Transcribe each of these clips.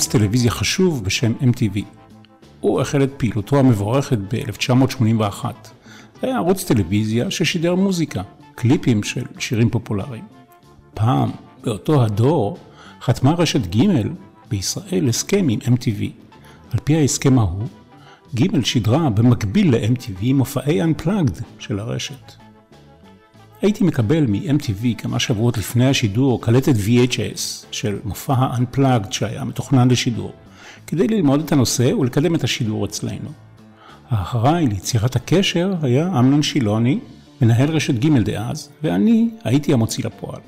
ערוץ טלוויזיה חשוב בשם MTV. הוא החל את פעילותו המבורכת ב-1981. זה היה ערוץ טלוויזיה ששידר מוזיקה, קליפים של שירים פופולריים. פעם, באותו הדור, חתמה רשת ג' בישראל הסכם עם MTV. על פי ההסכם ההוא, ג' שידרה במקביל ל-MTV מופעי Unplugged של הרשת. הייתי מקבל מ-MTV כמה שבועות לפני השידור קלטת VHS של מופע ה-Unplugged שהיה מתוכנן לשידור, כדי ללמוד את הנושא ולקדם את השידור אצלנו. האחראי ליצירת הקשר היה אמנון שילוני, מנהל רשת ג' דאז, ואני הייתי המוציא לפועל.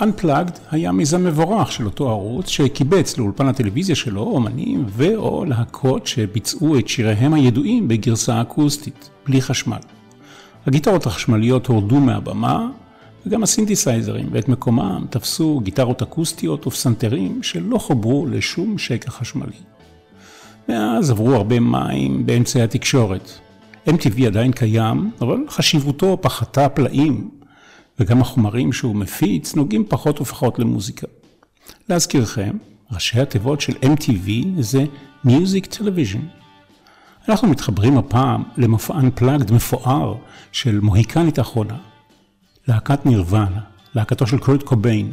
Unplugged היה מיזם מבורך של אותו ערוץ שקיבץ לאולפן הטלוויזיה שלו אומנים ו/או להקות שביצעו את שיריהם הידועים בגרסה אקוסטית, בלי חשמל. הגיטרות החשמליות הורדו מהבמה, וגם הסינתסייזרים, ואת מקומם תפסו גיטרות אקוסטיות ופסנתרים שלא חוברו לשום שקע חשמלי. מאז עברו הרבה מים באמצעי התקשורת. MTV עדיין קיים, אבל חשיבותו פחתה פלאים, וגם החומרים שהוא מפיץ נוגעים פחות ופחות למוזיקה. להזכירכם, ראשי התיבות של MTV זה Music Television. אנחנו מתחברים הפעם למופע Unplugged מפואר של מוהיקנית אחרונה. להקת נירוונה, להקתו של קורט קוביין.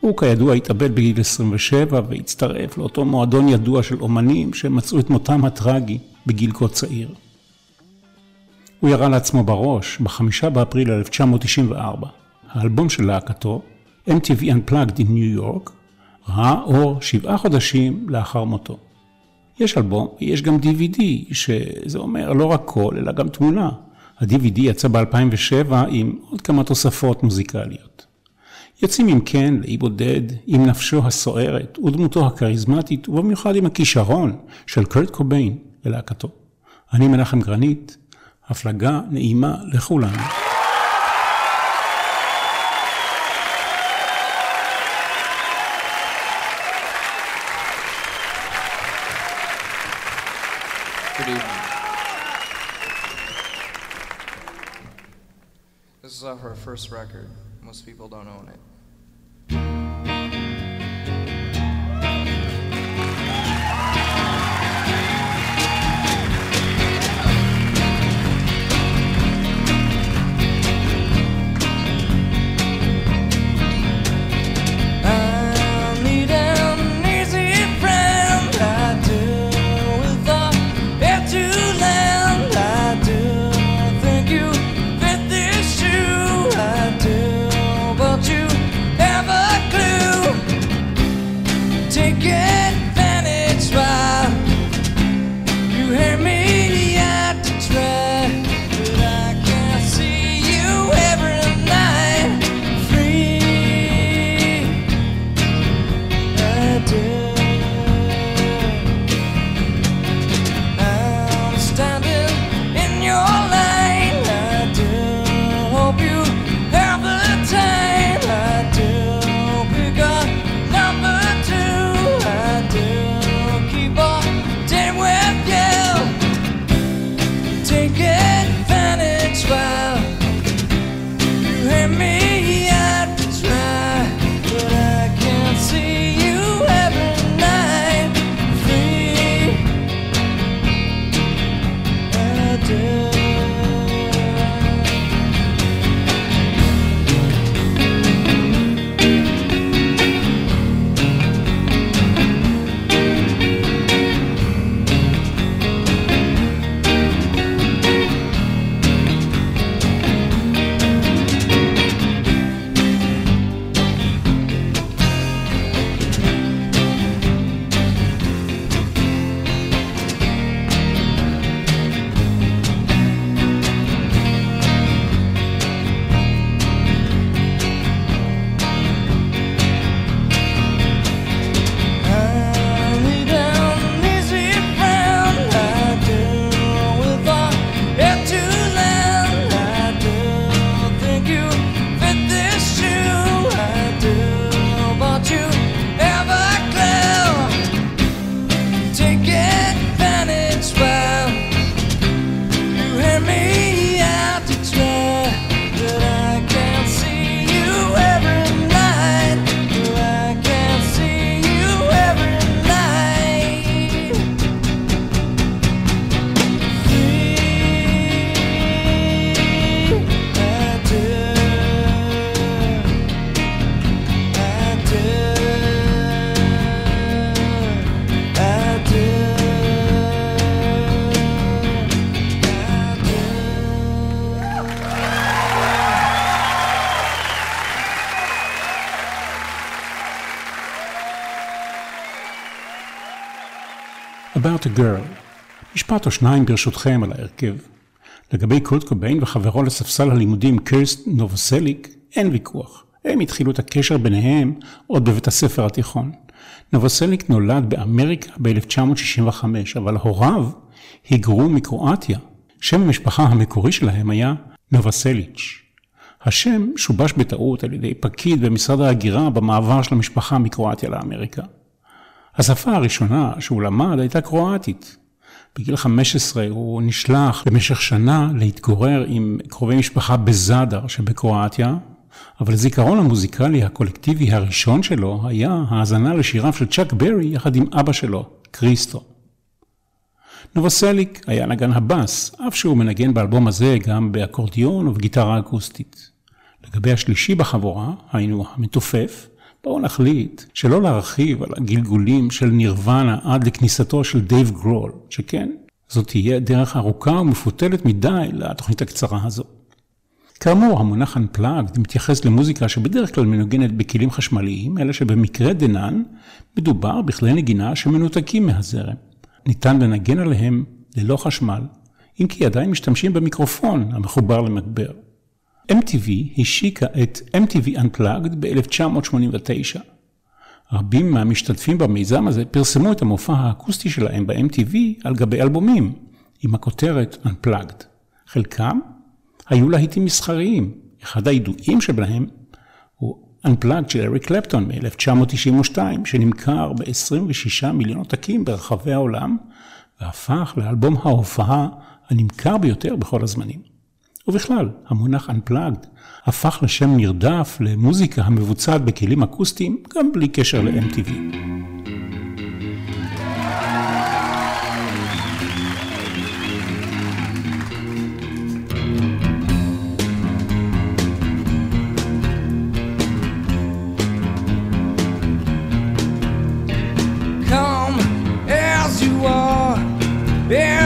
הוא כידוע התאבד בגיל 27 והצטרף לאותו מועדון ידוע של אומנים שמצאו את מותם הטרגי בגיל כה צעיר. הוא ירה לעצמו בראש בחמישה באפריל 1994. האלבום של להקתו, MTV Unplugged in New York, ראה אור שבעה חודשים לאחר מותו. יש אלבום, יש גם DVD, שזה אומר לא רק קול, אלא גם תמונה. ה-DVD יצא ב-2007 עם עוד כמה תוספות מוזיקליות. יוצאים אם כן לאי בודד עם נפשו הסוערת ודמותו הכריזמטית ובמיוחד עם הכישרון של קרט קוביין ללהקתו. אני מנחם גרנית, הפלגה נעימה לכולנו. First record. Most people don't own it. About a Girl. משפט או שניים ברשותכם על ההרכב. לגבי קולט קוביין וחברו לספסל הלימודים קירסט נובוסליק, אין ויכוח. הם התחילו את הקשר ביניהם עוד בבית הספר התיכון. נובוסליק נולד באמריקה ב-1965, אבל הוריו היגרו מקרואטיה. שם המשפחה המקורי שלהם היה נובוסליץ'. השם שובש בטעות על ידי פקיד במשרד ההגירה במעבר של המשפחה מקרואטיה לאמריקה. השפה הראשונה שהוא למד הייתה קרואטית. בגיל 15 הוא נשלח במשך שנה להתגורר עם קרובי משפחה בזאדר שבקרואטיה, אבל הזיכרון המוזיקלי הקולקטיבי הראשון שלו היה האזנה לשיריו של צ'אק ברי יחד עם אבא שלו, קריסטו. נובוסליק היה נגן הבאס, אף שהוא מנגן באלבום הזה גם באקורדיון ובגיטרה אקוסטית. לגבי השלישי בחבורה, היינו המתופף, בואו נחליט שלא להרחיב על הגלגולים של נירוונה עד לכניסתו של דייב גרול, שכן, זאת תהיה דרך ארוכה ומפותלת מדי לתוכנית הקצרה הזו. כאמור, המונח Unplugged מתייחס למוזיקה שבדרך כלל מנוגנת בכלים חשמליים, אלא שבמקרה דנן מדובר בכלי נגינה שמנותקים מהזרם. ניתן לנגן עליהם ללא חשמל, אם כי עדיין משתמשים במיקרופון המחובר למגבר. MTV השיקה את MTV Unplugged ב-1989. רבים מהמשתתפים במיזם הזה פרסמו את המופע האקוסטי שלהם ב-MTV על גבי אלבומים, עם הכותרת Unplugged. חלקם היו להיטים מסחריים, אחד הידועים שבהם הוא Unplugged של אריק קלפטון מ-1992, שנמכר ב-26 מיליון עותקים ברחבי העולם, והפך לאלבום ההופעה הנמכר ביותר בכל הזמנים. ובכלל, המונח Unplugged הפך לשם נרדף למוזיקה המבוצעת בכלים אקוסטיים, גם בלי קשר ל-MTV.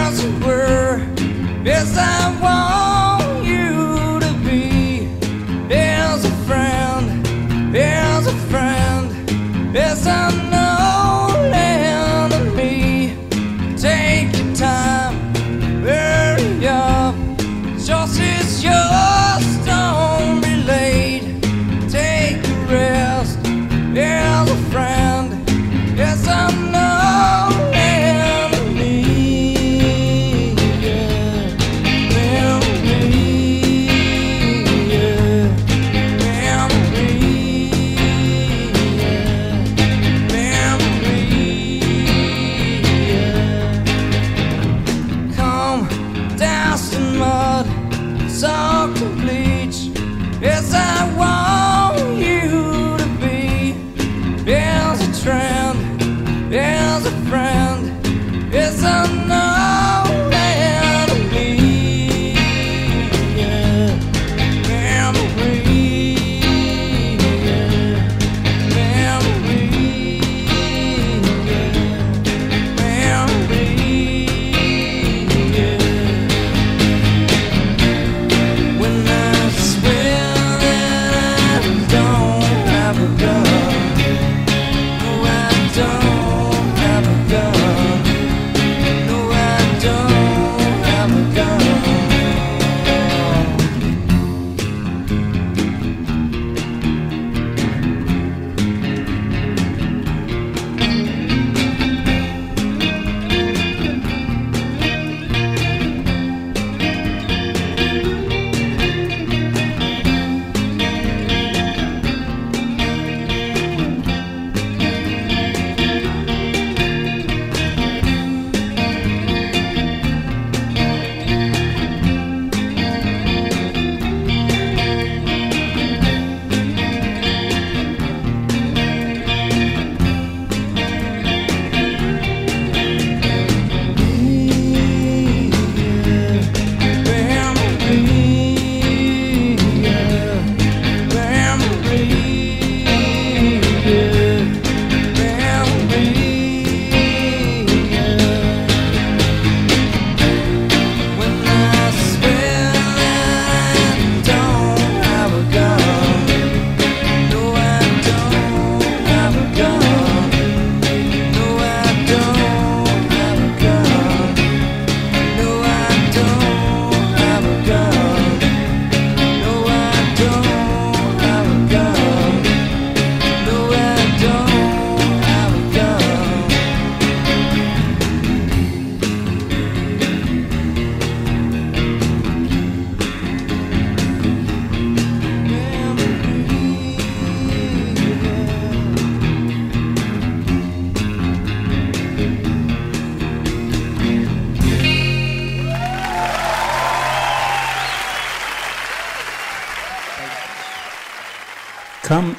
As you were, as I want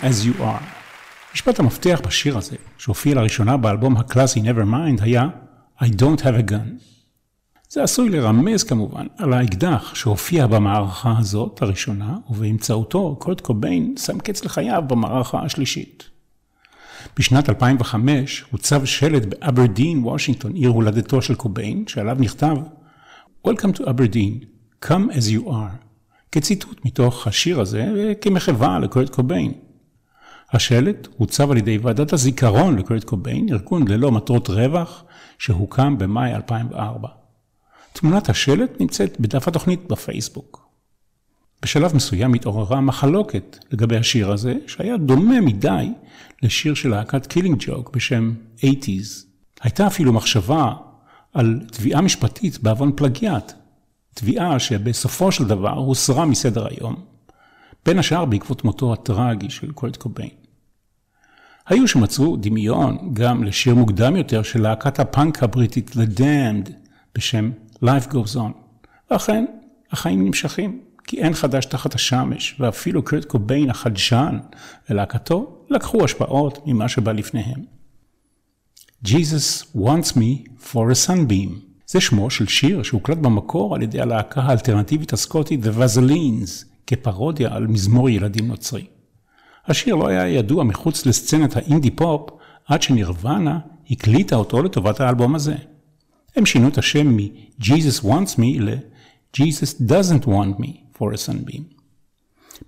as you are. משפט המפתח בשיר הזה, שהופיע לראשונה באלבום הקלאסי Nevermind, היה I don't have a gun. זה עשוי לרמז כמובן על האקדח שהופיע במערכה הזאת, הראשונה, ובאמצעותו קורט קוביין שם קץ לחייו במערכה השלישית. בשנת 2005 הוצב שלט באברדין, וושינגטון, עיר הולדתו של קוביין, שעליו נכתב Welcome to Aberdeen, come as you are, כציטוט מתוך השיר הזה וכמחווה לקורט קוביין. השלט הוצב על ידי ועדת הזיכרון לקורט קוביין, ארגון ללא מטרות רווח, שהוקם במאי 2004. תמונת השלט נמצאת בדף התוכנית בפייסבוק. בשלב מסוים התעוררה מחלוקת לגבי השיר הזה, שהיה דומה מדי לשיר של להקת Killing Joke בשם 80's. הייתה אפילו מחשבה על תביעה משפטית בעוון פלגיאט, תביעה שבסופו של דבר הוסרה מסדר היום, בין השאר בעקבות מותו הטרגי של קולט קוביין. היו שמצאו דמיון גם לשיר מוקדם יותר של להקת הפאנק הבריטית The Damned בשם Life Goes On. ואכן, החיים נמשכים, כי אין חדש תחת השמש, ואפילו קרט קוביין החדשן ולהקתו לקחו השפעות ממה שבא לפניהם. Jesus wants me for a sunbeam. זה שמו של שיר שהוקלט במקור על ידי הלהקה האלטרנטיבית הסקוטית The Vaselines, כפרודיה על מזמור ילדים נוצרי. השיר לא היה ידוע מחוץ לסצנת האינדי פופ, עד שנירוונה הקליטה אותו לטובת האלבום הזה. הם שינו את השם מ-Jesus wants me ל-Jesus doesn't want me for a sunbeam.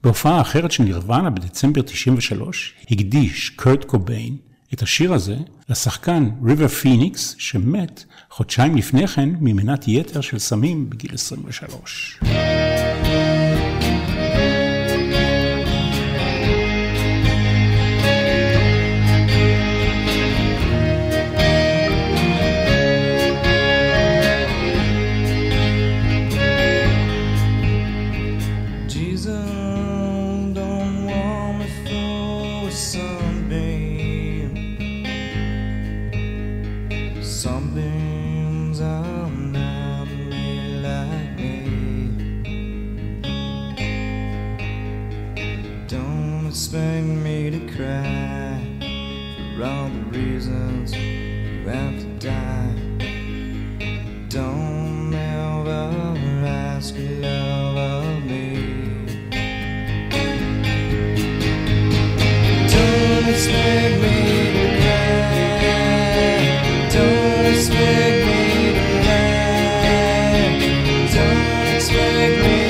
בהופעה אחרת של נירוונה בדצמבר 93, הקדיש קרט קוביין את השיר הזה לשחקן ריבר פיניקס, שמת חודשיים לפני כן ממנת יתר של סמים בגיל 23. shake me.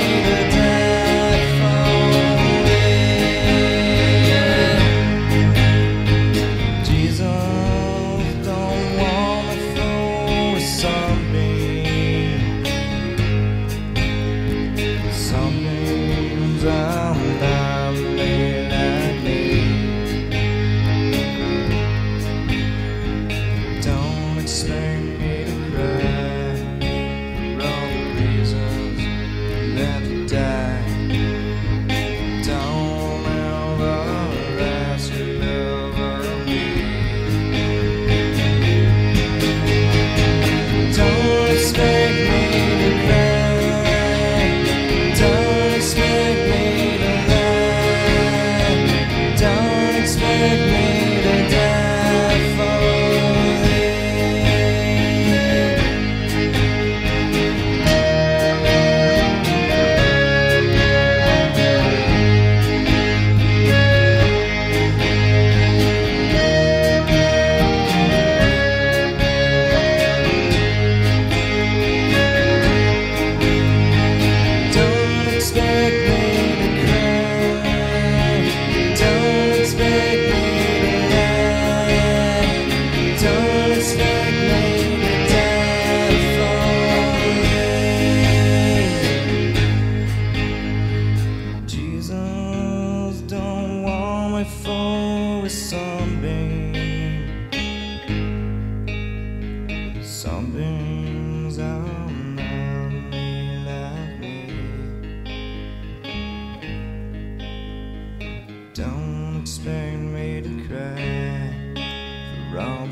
round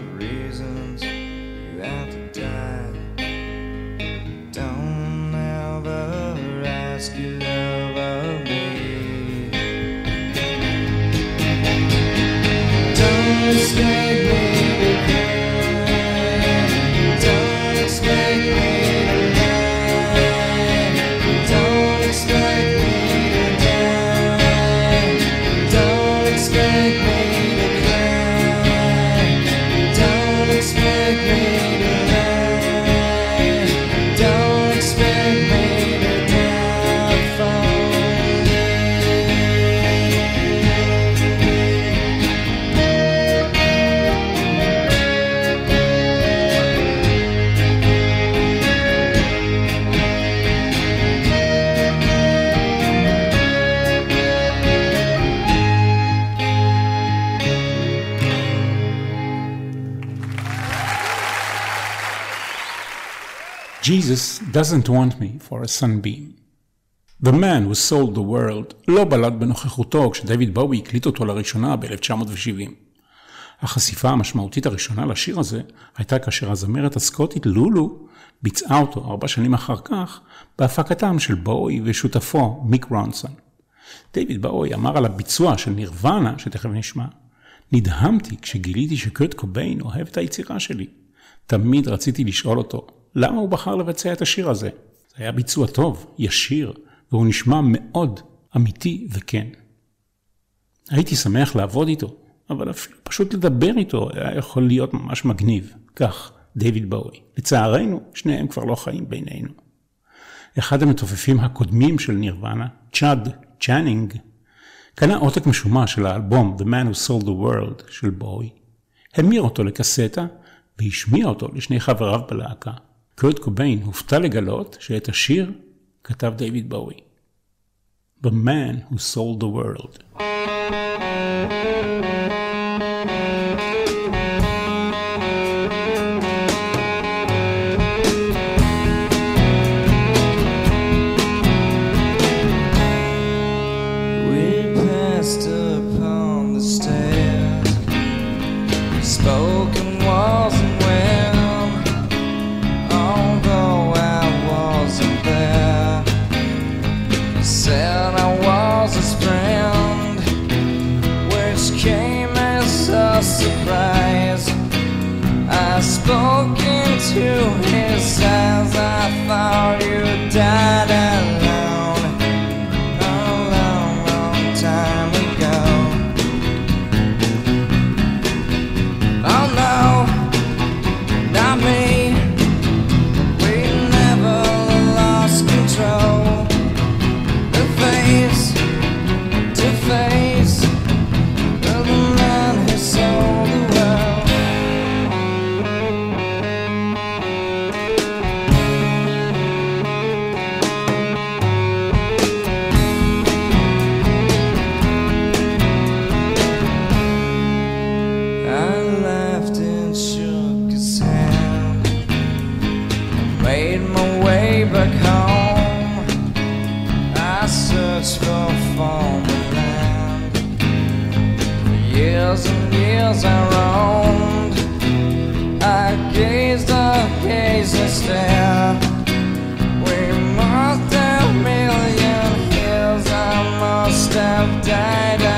doesn't want me for a sunbeam. The Man Who Sold the World לא בלט בנוכחותו כשדייוויד בואי הקליט אותו לראשונה ב-1970. החשיפה המשמעותית הראשונה לשיר הזה הייתה כאשר הזמרת הסקוטית לולו ביצעה אותו ארבע שנים אחר כך בהפקתם של בואי ושותפו מיק רונסון. דייוויד בואי אמר על הביצוע של נירוונה, שתכף נשמע, נדהמתי כשגיליתי שקרט קוביין אוהב את היצירה שלי. תמיד רציתי לשאול אותו, למה הוא בחר לבצע את השיר הזה? זה היה ביצוע טוב, ישיר, והוא נשמע מאוד אמיתי וכן. הייתי שמח לעבוד איתו, אבל אפילו פשוט לדבר איתו היה יכול להיות ממש מגניב. כך, דיוויד באוי. לצערנו, שניהם כבר לא חיים בינינו. אחד המתופפים הקודמים של נירוונה, צ'אד צ'אנינג, קנה עותק משומש של האלבום The Man Who Sold the World של בואי, המיר אותו לקסטה והשמיע אותו לשני חבריו בלהקה. קורט קוביין הופתע לגלות שאת השיר כתב דיוויד בואי. The Man Who Sold the World. Years years I. I gazed, I gazed stared. We must have million years. I must have died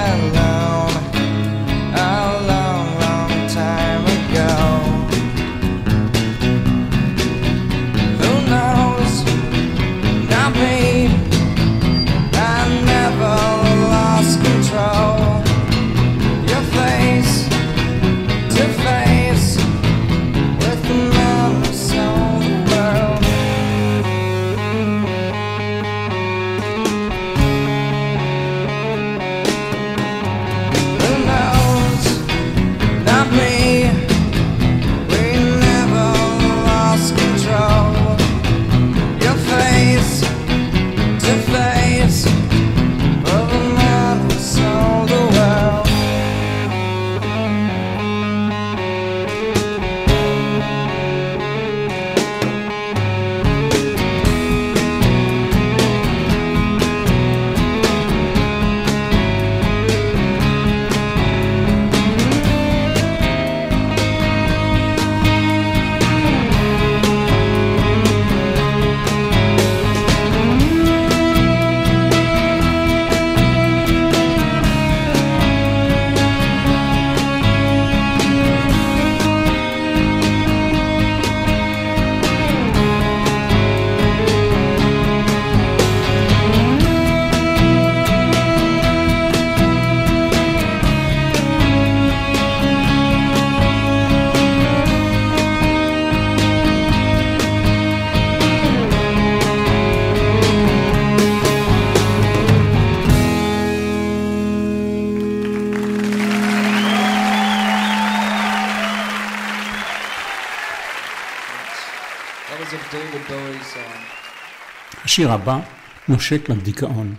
השיר הבא נושק לדיכאון.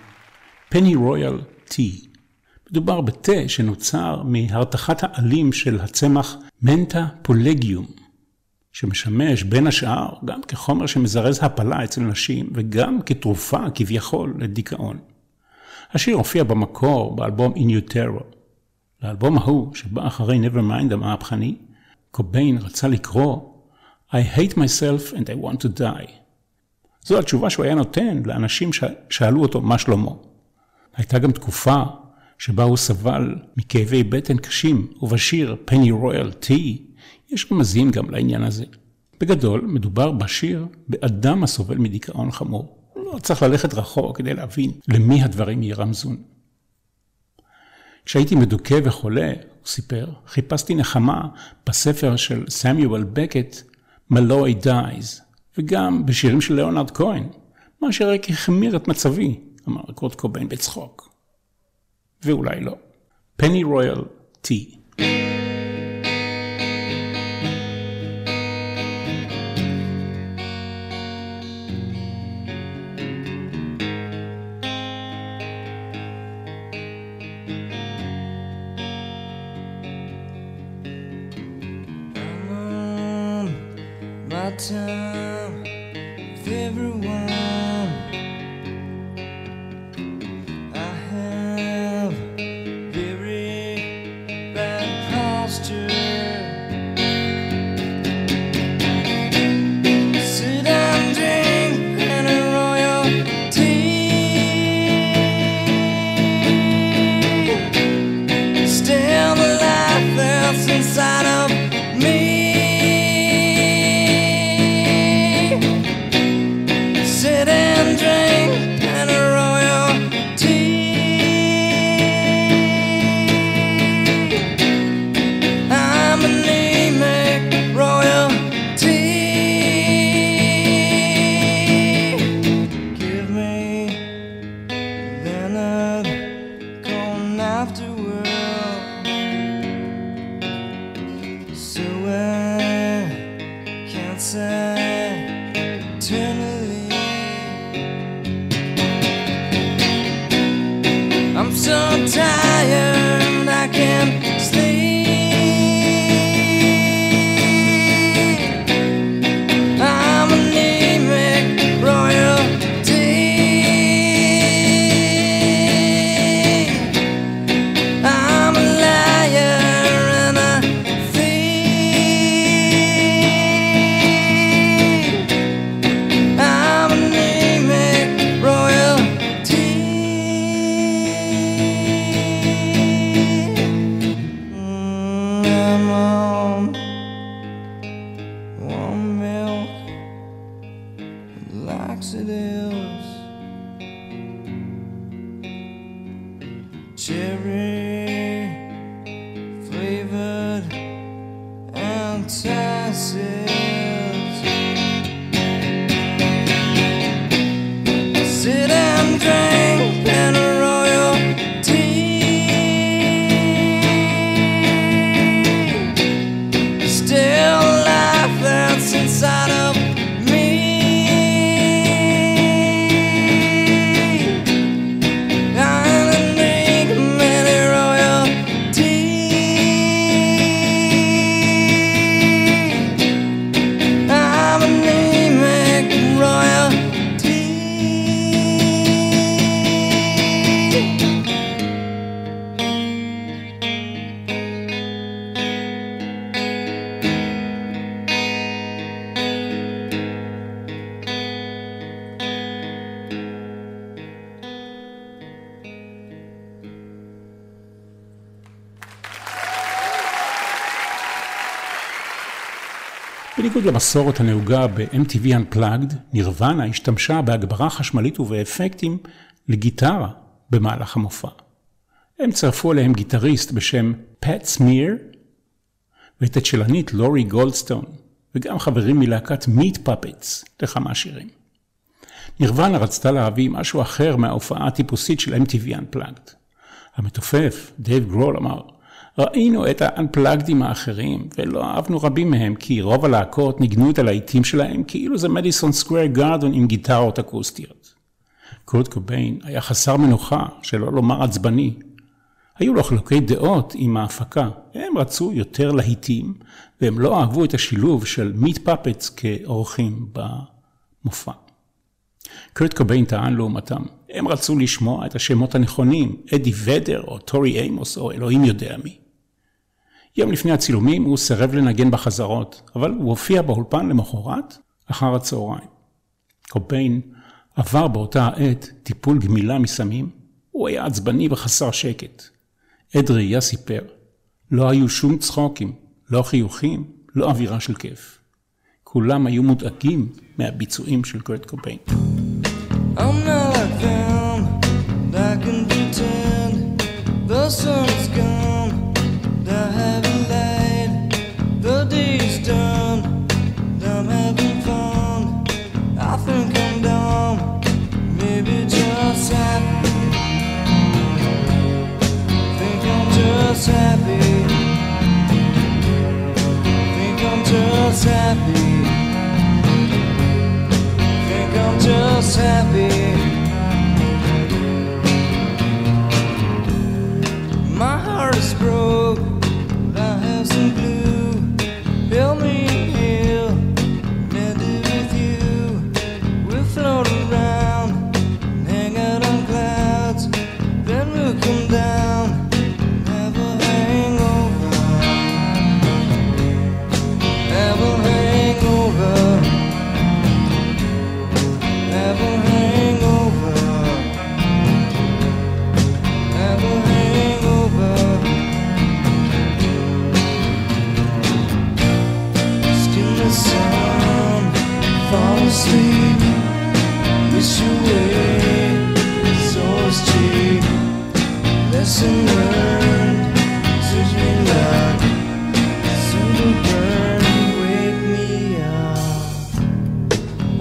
פני רויאל טי. מדובר בתה שנוצר מהרתחת העלים של הצמח מנטה פולגיום. שמשמש בין השאר גם כחומר שמזרז הפלה אצל נשים וגם כתרופה כביכול לדיכאון. השיר הופיע במקור באלבום In Utero. לאלבום ההוא, שבא אחרי Nevermind המהפכני, קוביין רצה לקרוא I hate myself and I want to die. זו התשובה שהוא היה נותן לאנשים ששאלו אותו מה שלמה. הייתה גם תקופה שבה הוא סבל מכאבי בטן קשים, ובשיר Penny Royal Tea יש רמזים גם לעניין הזה. בגדול, מדובר בשיר באדם הסובל מדיכאון חמור. לא צריך ללכת רחוק כדי להבין למי הדברים ירמזון. כשהייתי מדוכא וחולה, הוא סיפר, חיפשתי נחמה בספר של סמיואל בקט, מלואי דייז, וגם בשירים של ליאונרד כהן, מה שרק החמיר את מצבי, אמר קורט קוביין בצחוק. ואולי לא. פני רויאל טי. בניגוד למסורת הנהוגה ב-MTV Unplugged, נירוונה השתמשה בהגברה חשמלית ובאפקטים לגיטרה במהלך המופע. הם צרפו אליהם גיטריסט בשם פט סמיר ואת הצ'לנית לורי גולדסטון, וגם חברים מלהקת Meat Puppets לכמה שירים. נירוונה רצתה להביא משהו אחר מההופעה הטיפוסית של MTV Unplugged. המתופף, דייב גרול, אמר, ראינו את ה-Unplugged ים האחרים, ולא אהבנו רבים מהם, כי רוב הלהקות ניגנו את הלהיטים שלהם כאילו זה מדיסון סקוור גארדן עם גיטרות אקוסטיות. קורט קוביין היה חסר מנוחה, שלא לומר עצבני. היו לו חילוקי דעות עם ההפקה. הם רצו יותר להיטים, והם לא אהבו את השילוב של Meat Puppets כאורחים במופע. קורט קוביין טען לעומתם, הם רצו לשמוע את השמות הנכונים, אדי ודר או טורי איימוס או אלוהים יודע מי. יום לפני הצילומים הוא סירב לנגן בחזרות, אבל הוא הופיע באולפן למחרת, אחר הצהריים. קוביין עבר באותה העת טיפול גמילה מסמים, הוא היה עצבני וחסר שקט. עד ראייה סיפר, לא היו שום צחוקים, לא חיוכים, לא אווירה של כיף. כולם היו מודאגים מהביצועים של קרט קוביין. I'm not like them, I can pretend happy. Think I'm just happy.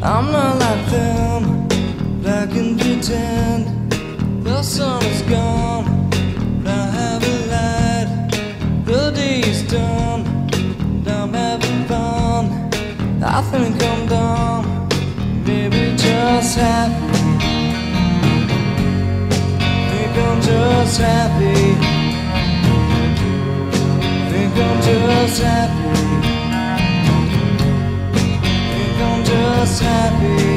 I'm not like them, but I can pretend the sun is gone. I have a light, the day's done, and I'm having fun. I think I'm dumb, maybe just happy. Think I'm just happy. Think I'm just happy. Happy.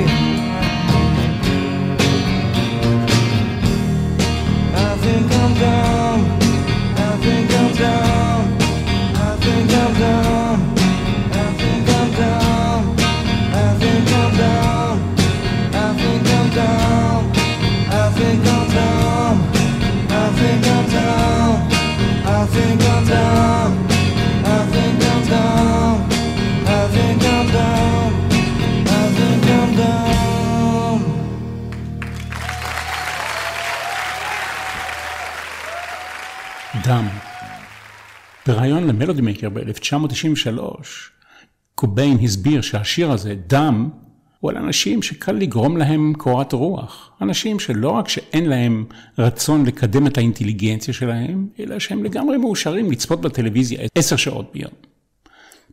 בריאיון למלודי מייקר ב-1993, קוביין הסביר שהשיר הזה, דם, הוא על אנשים שקל לגרום להם קורת רוח. אנשים שלא רק שאין להם רצון לקדם את האינטליגנציה שלהם, אלא שהם לגמרי מאושרים לצפות בטלוויזיה עשר שעות ביום.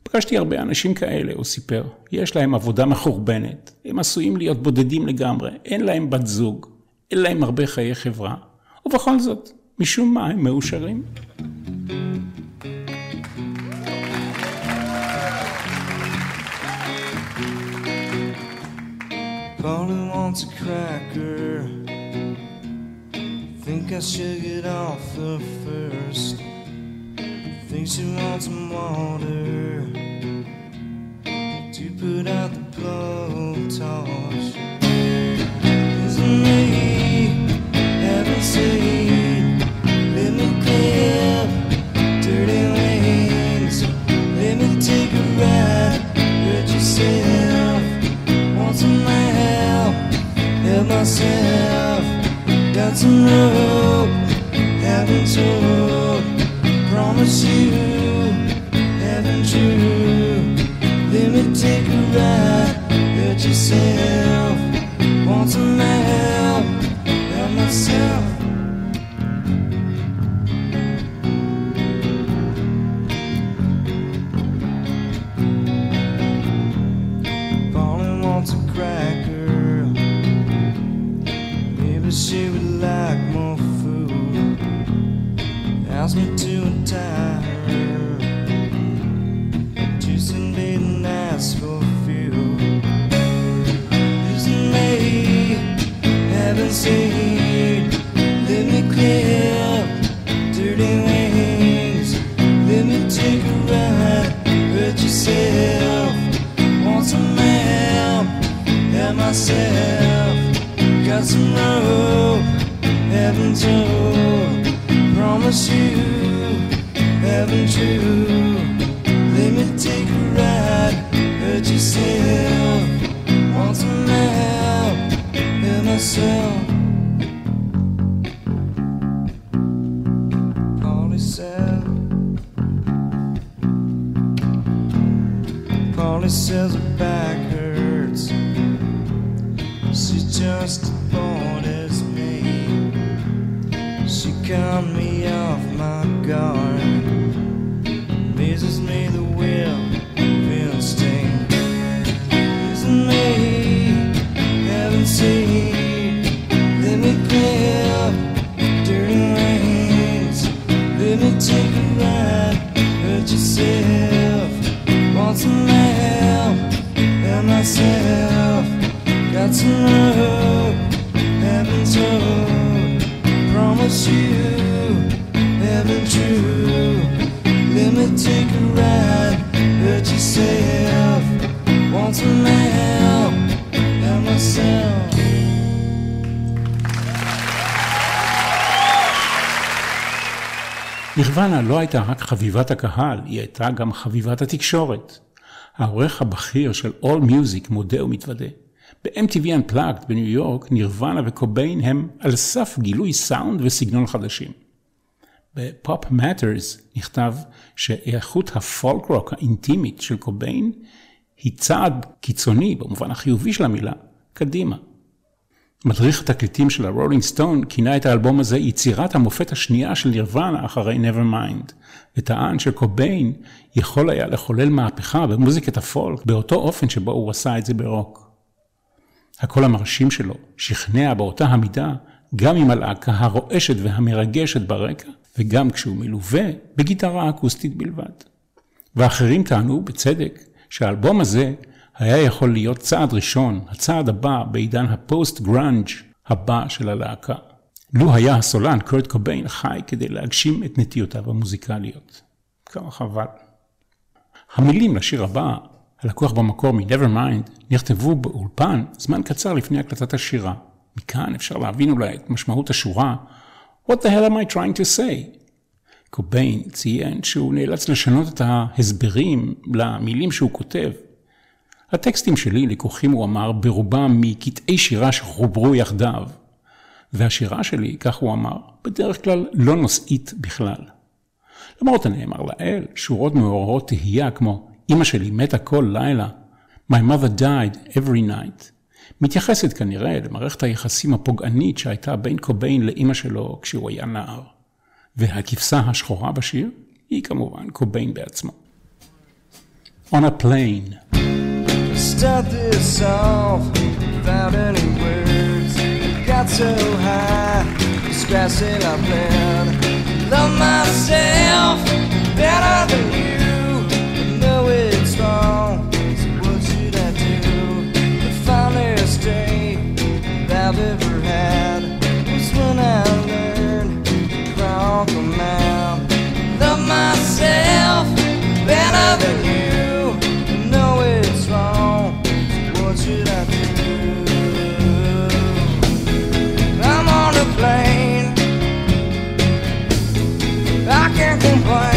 פגשתי הרבה אנשים כאלה, הוא סיפר. יש להם עבודה מחורבנת, הם עשויים להיות בודדים לגמרי, אין להם בת זוג, אין להם הרבה חיי חברה, ובכל זאת, משום מה הם מאושרים. Polly wants a cracker. Think I should get off her first. Think she wants some water myself got some rope. haven't told. Promise you, haven't you? Let me take a ride. Hurt yourself, want some help. Let me clip dirty. Let me take a ride. Hurt yourself. Want some help? Help myself. Got some rope. Told. Promise you. Haven't true. Let me take a ride. Hurt yourself. Want some help? Help myself. Back hurts. She's just as me. She cut me off my guard. Amazes me the will. Isn't me. Let me clip dirty wings. Let me take a ride. Hurt yourself. Want some help? Help myself. Got some rope. Haven't told. Promise you. Haven't true. Let me take a ride. Hurt yourself. Want some help? Help myself. נירוונה לא הייתה רק חביבת הקהל, היא הייתה גם חביבת התקשורת. העורך הבכיר של All Music מודה ומתוודה. ב-MTV Unplugged בניו יורק, נירוונה וקוביין הם על סף גילוי סאונד וסגנון חדשים. ב-Pop Matters נכתב שאיכות הפולק רוק האינטימית של קוביין היא צעד קיצוני, במובן החיובי של המילה, קדימה. מדריך התקליטים של ה-Rolling Stone כינה את האלבום הזה יצירת המופת השנייה של נירוונה אחרי Nevermind, וטען שקוביין יכול היה לחולל מהפכה במוזיקת הפולק באותו אופן שבו הוא עשה את זה ברוק. הקול המרשים שלו שכנע באותה המידה גם עם הלהקה הרועשת והמרגשת ברקע, וגם כשהוא מלווה בגיטרה אקוסטית בלבד. ואחרים טענו, בצדק, שהאלבום הזה היה יכול להיות צעד ראשון, הצעד הבא בעידן הפוסט גראנג' הבא של הלהקה. לו היה הסולן קורט קוביין חי כדי להגשים את נטיותיו המוזיקליות. כמה חבל. המילים לשיר הבא, הלקוח במקור מ-Nevermind, נכתבו באולפן זמן קצר לפני הקלטת השירה. מכאן אפשר להבין אולי את משמעות השורה What the hell am I trying to say? קוביין ציין שהוא נאלץ לשנות את ההסברים למילים שהוא כותב. הטקסטים שלי לקוחים, הוא אמר, ברובם מקטעי שירה שחוברו יחדיו. והשירה שלי, כך הוא אמר, בדרך כלל לא נושאית בכלל. למרות הנאמר לאל, שורות מעוררות תהייה כמו אמא שלי מתה כל לילה, My mother died every night, מתייחסת כנראה למערכת היחסים הפוגענית שהייתה בין קוביין לאמא שלו כשהוא היה נער. והכבשה השחורה בשיר היא כמובן קוביין בעצמו. On a plane Start this off without any words. Got so high, scratching up bed. Love myself better than you. I know it's wrong, so what should I do? The finest day that I've ever had was when I learned to walk a mile. Love myself better than you. nothing but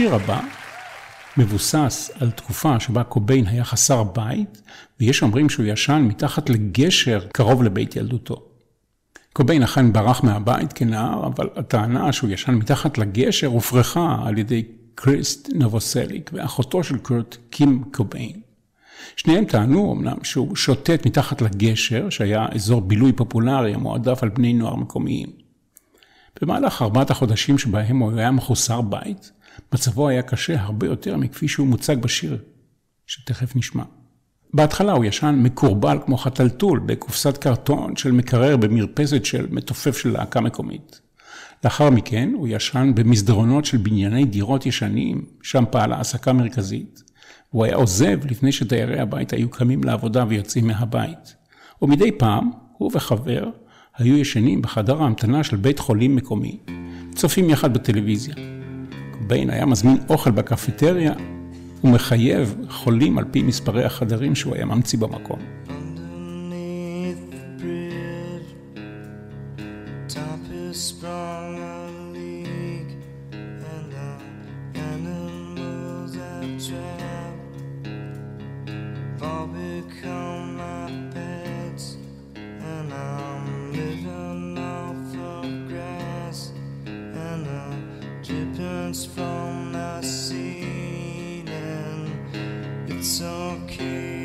השיר הבא מבוסס על תקופה שבה קוביין היה חסר בית, ויש אומרים שהוא ישן מתחת לגשר קרוב לבית ילדותו. קוביין אכן ברח מהבית כנער, אבל הטענה שהוא ישן מתחת לגשר הופרכה על ידי קריסט נבוסליק ואחותו של קורט, קים קוביין. שניהם טענו אמנם שהוא שוטט מתחת לגשר, שהיה אזור בילוי פופולרי המועדף על בני נוער מקומיים. במהלך ארבעת החודשים שבהם הוא היה מחוסר בית, מצבו היה קשה הרבה יותר מכפי שהוא מוצג בשיר, שתכף נשמע. בהתחלה הוא ישן מקורבל כמו חתלתול בקופסת קרטון של מקרר במרפסת של מתופף של להקה מקומית. לאחר מכן הוא ישן במסדרונות של בנייני דירות ישנים, שם פעלה העסקה מרכזית. הוא היה עוזב לפני שדיירי הבית היו קמים לעבודה ויוצאים מהבית. ומדי פעם, הוא וחבר היו ישנים בחדר ההמתנה של בית חולים מקומי, צופים יחד בטלוויזיה. קוביין היה מזמין אוכל בקפיטריה ומחייב חולים על פי מספרי החדרים שהוא היה ממציא במקום. From the ceiling. It's okay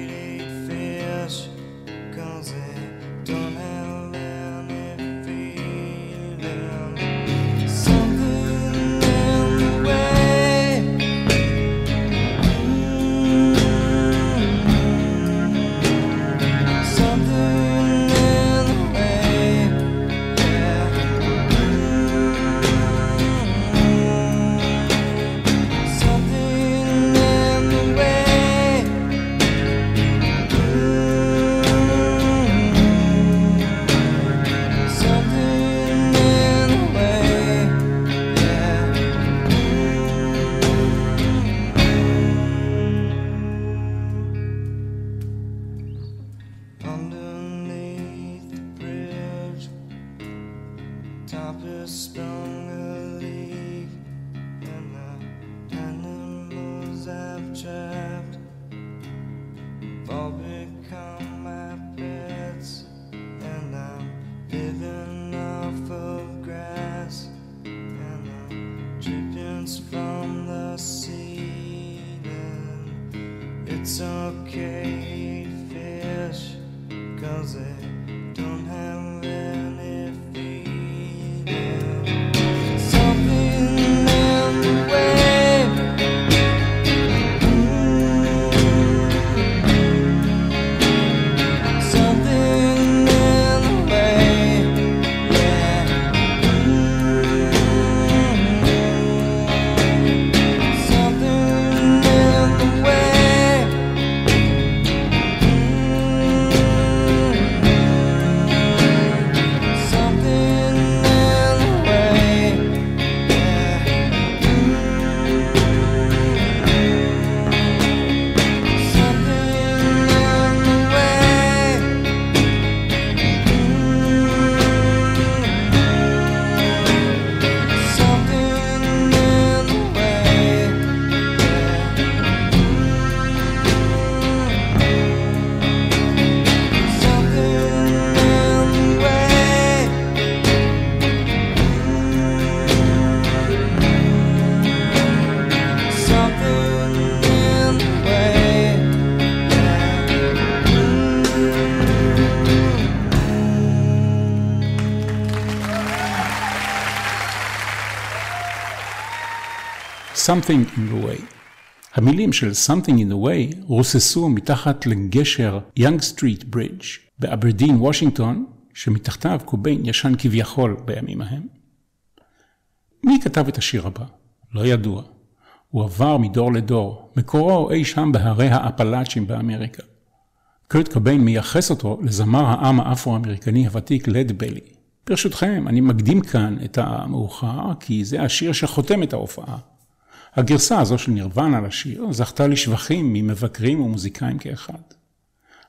Something in the Way. המילים של Something in the Way רוססו מתחת לגשר Young Street Bridge באברדין, וושינגטון, שמתחתיו קוביין ישן כביכול בימים ההם. מי כתב את השיר הבא? לא ידוע. הוא עבר מדור לדור, מקורו אי שם בהרי האפלאצ'ים באמריקה. קורט קוביין מייחס אותו לזמר העם האפרו-אמריקני הוותיק לד בלי. ברשותכם, אני מקדים כאן את המאוחר, כי זה השיר שחותם את ההופעה. הגרסה הזו של נירוונה לשיר זכתה לשבחים ממבקרים ומוזיקאים כאחד.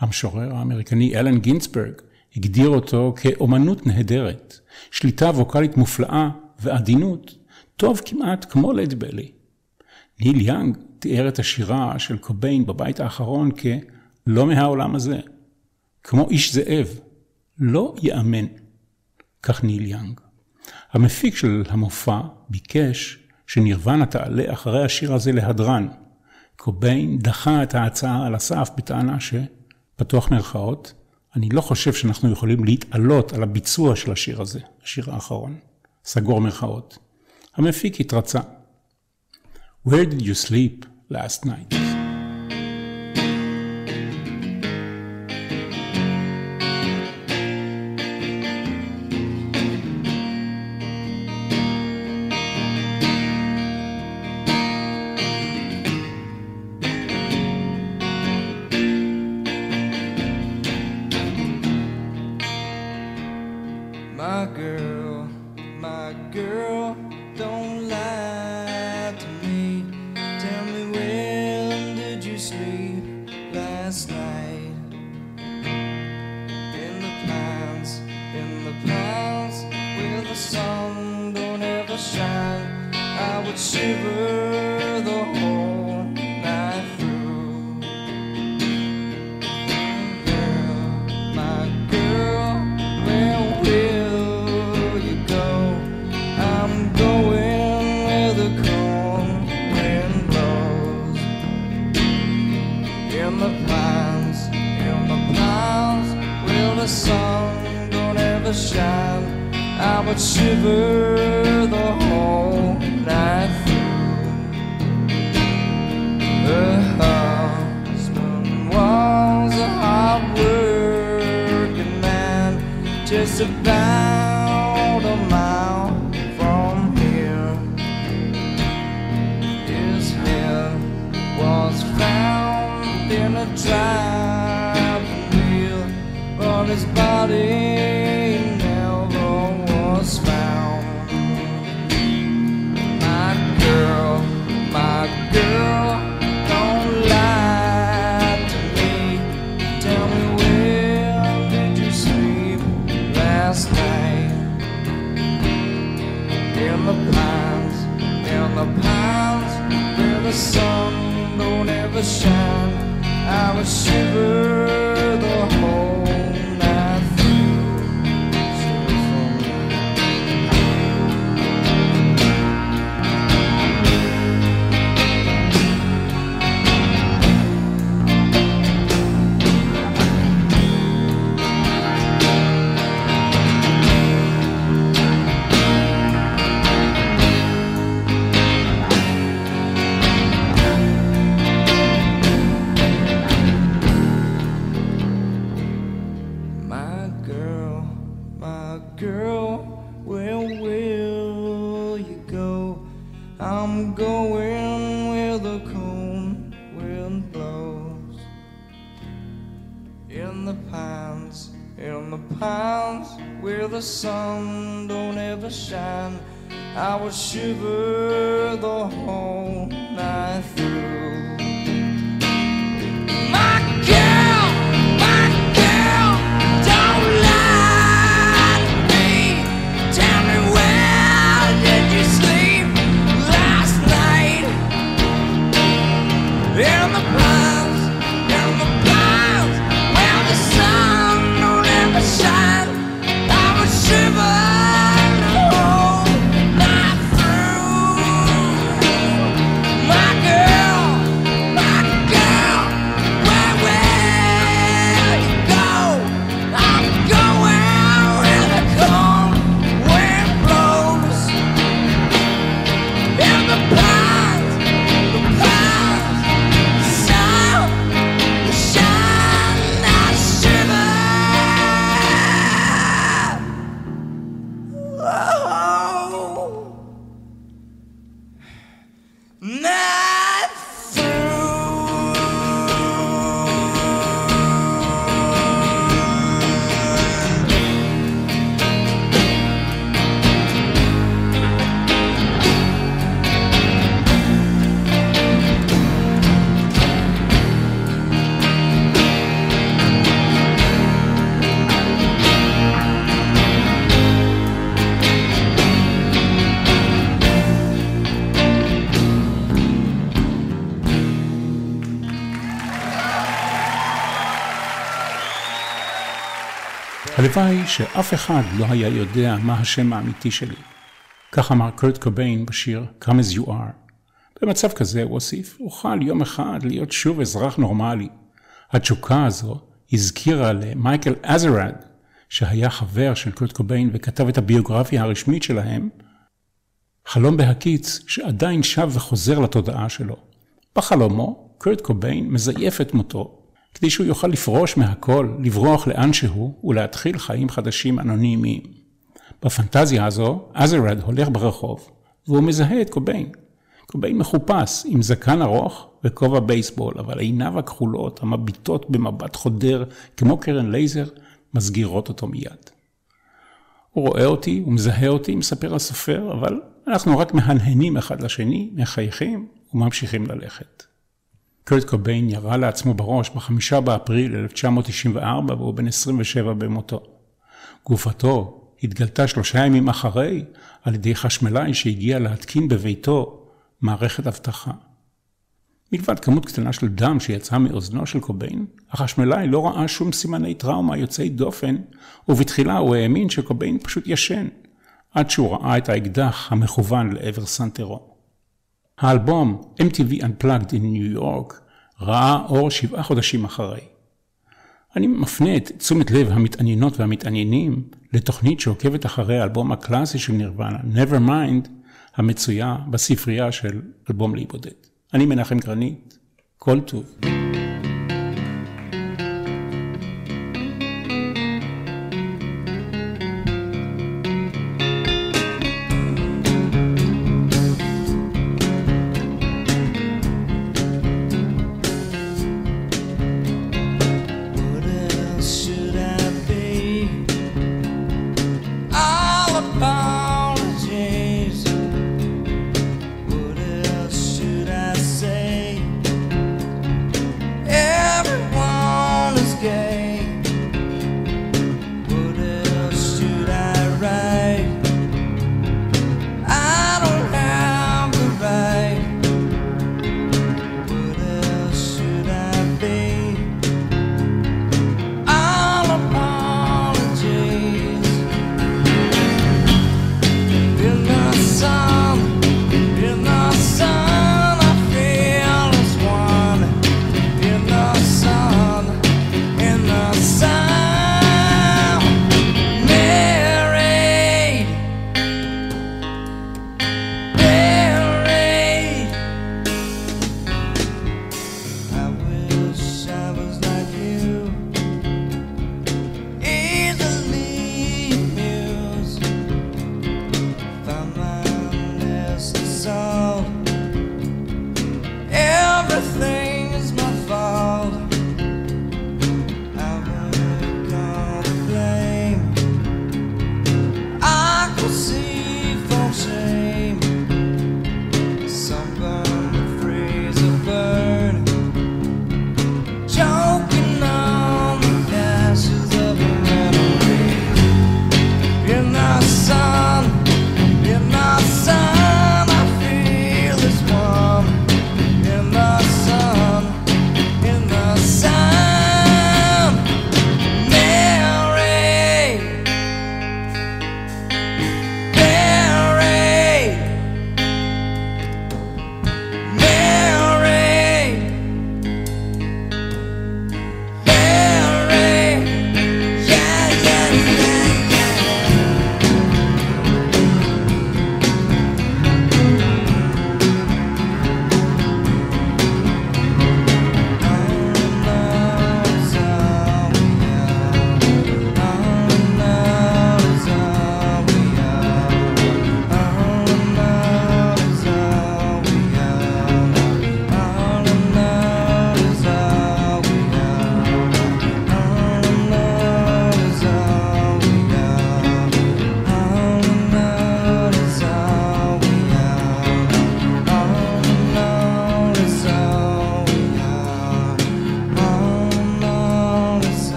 המשורר האמריקני אלן גינצברג הגדיר אותו כאומנות נהדרת, שליטה ווקאלית מופלאה ועדינות, טוב כמעט כמו לד בלי. ניל יאנג תיאר את השירה של קוביין בבית האחרון כ"לא מהעולם הזה", כמו איש זאב, לא יאמן. כך ניל יאנג. המפיק של המופע ביקש שנירוונה תעלה אחרי השיר הזה להדרן. קוביין דחה את ההצעה על הסף בטענה ש... פתוח מירכאות, אני לא חושב שאנחנו יכולים להתעלות על הביצוע של השיר הזה, השיר האחרון. סגור מירכאות. המפיק התרצה. Where did you sleep last night? the I would shiver. Shiver הלוואי שאף אחד לא היה יודע מה השם האמיתי שלי. כך אמר קורט קוביין בשיר Come as you are. במצב כזה, הוא הוסיף, אוכל יום אחד להיות שוב אזרח נורמלי. התשוקה הזו הזכירה למייקל אזרד, שהיה חבר של קורט קוביין וכתב את הביוגרפיה הרשמית שלהם, חלום בהקיץ שעדיין שב וחוזר לתודעה שלו. בחלומו, קורט קוביין מזייף את מותו, כדי שהוא יוכל לפרוש מהכל, לברוח לאן שהוא ולהתחיל חיים חדשים אנונימיים. בפנטזיה הזו, אזרד הולך ברחוב, והוא מזהה את קוביין. קוביין מחופש, עם זקן ארוך וכובע בייסבול, אבל עיניו הכחולות, המביטות במבט חודר, כמו קרן לייזר, מסגירות אותו מיד. הוא רואה אותי, הוא מזהה אותי, מספר הסופר, אבל אנחנו רק מהנהנים אחד לשני, מחייכים וממשיכים ללכת. קורט קוביין ירה לעצמו בראש בחמישה באפריל 1994 והוא בן 27 במותו. גופתו התגלתה שלושה ימים אחרי על ידי חשמלאי שהגיע להתקין בביתו מערכת אבטחה. מלבד כמות קטנה של דם שיצאה מאוזנו של קוביין, החשמלאי לא ראה שום סימני טראומה יוצאי דופן, ובתחילה הוא האמין שקוביין פשוט ישן, עד שהוא ראה את האקדח המכוון לעבר סנטרו. האלבום MTV Unplugged in New York ראה אור שבעה חודשים אחרי. אני מפנה את תשומת לב המתעניינות והמתעניינים לתוכנית שעוקבת אחרי האלבום הקלאסי של נירוונה, Nevermind, המצויה בספרייה של אלבום להיבודד. אני מנחם גרנית, כל טוב.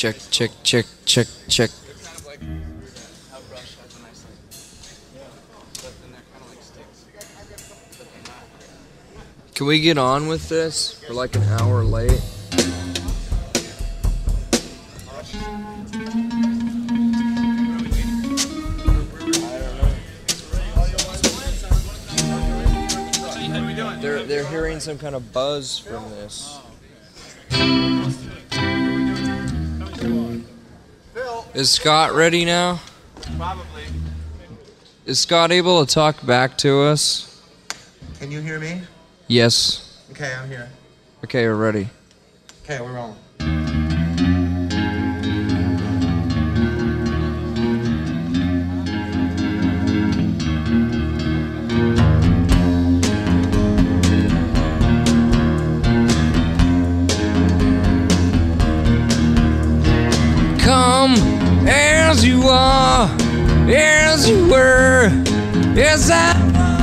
Check, check, check, check, check. Can we get on with this? We're like an hour late. They're, they're hearing some kind of buzz from this. Is Scott ready now? Probably. Is Scott able to talk back to us? Can you hear me? Yes. Okay, I'm here. Okay, we're ready. Okay, we're rolling. As you are, as you were, as I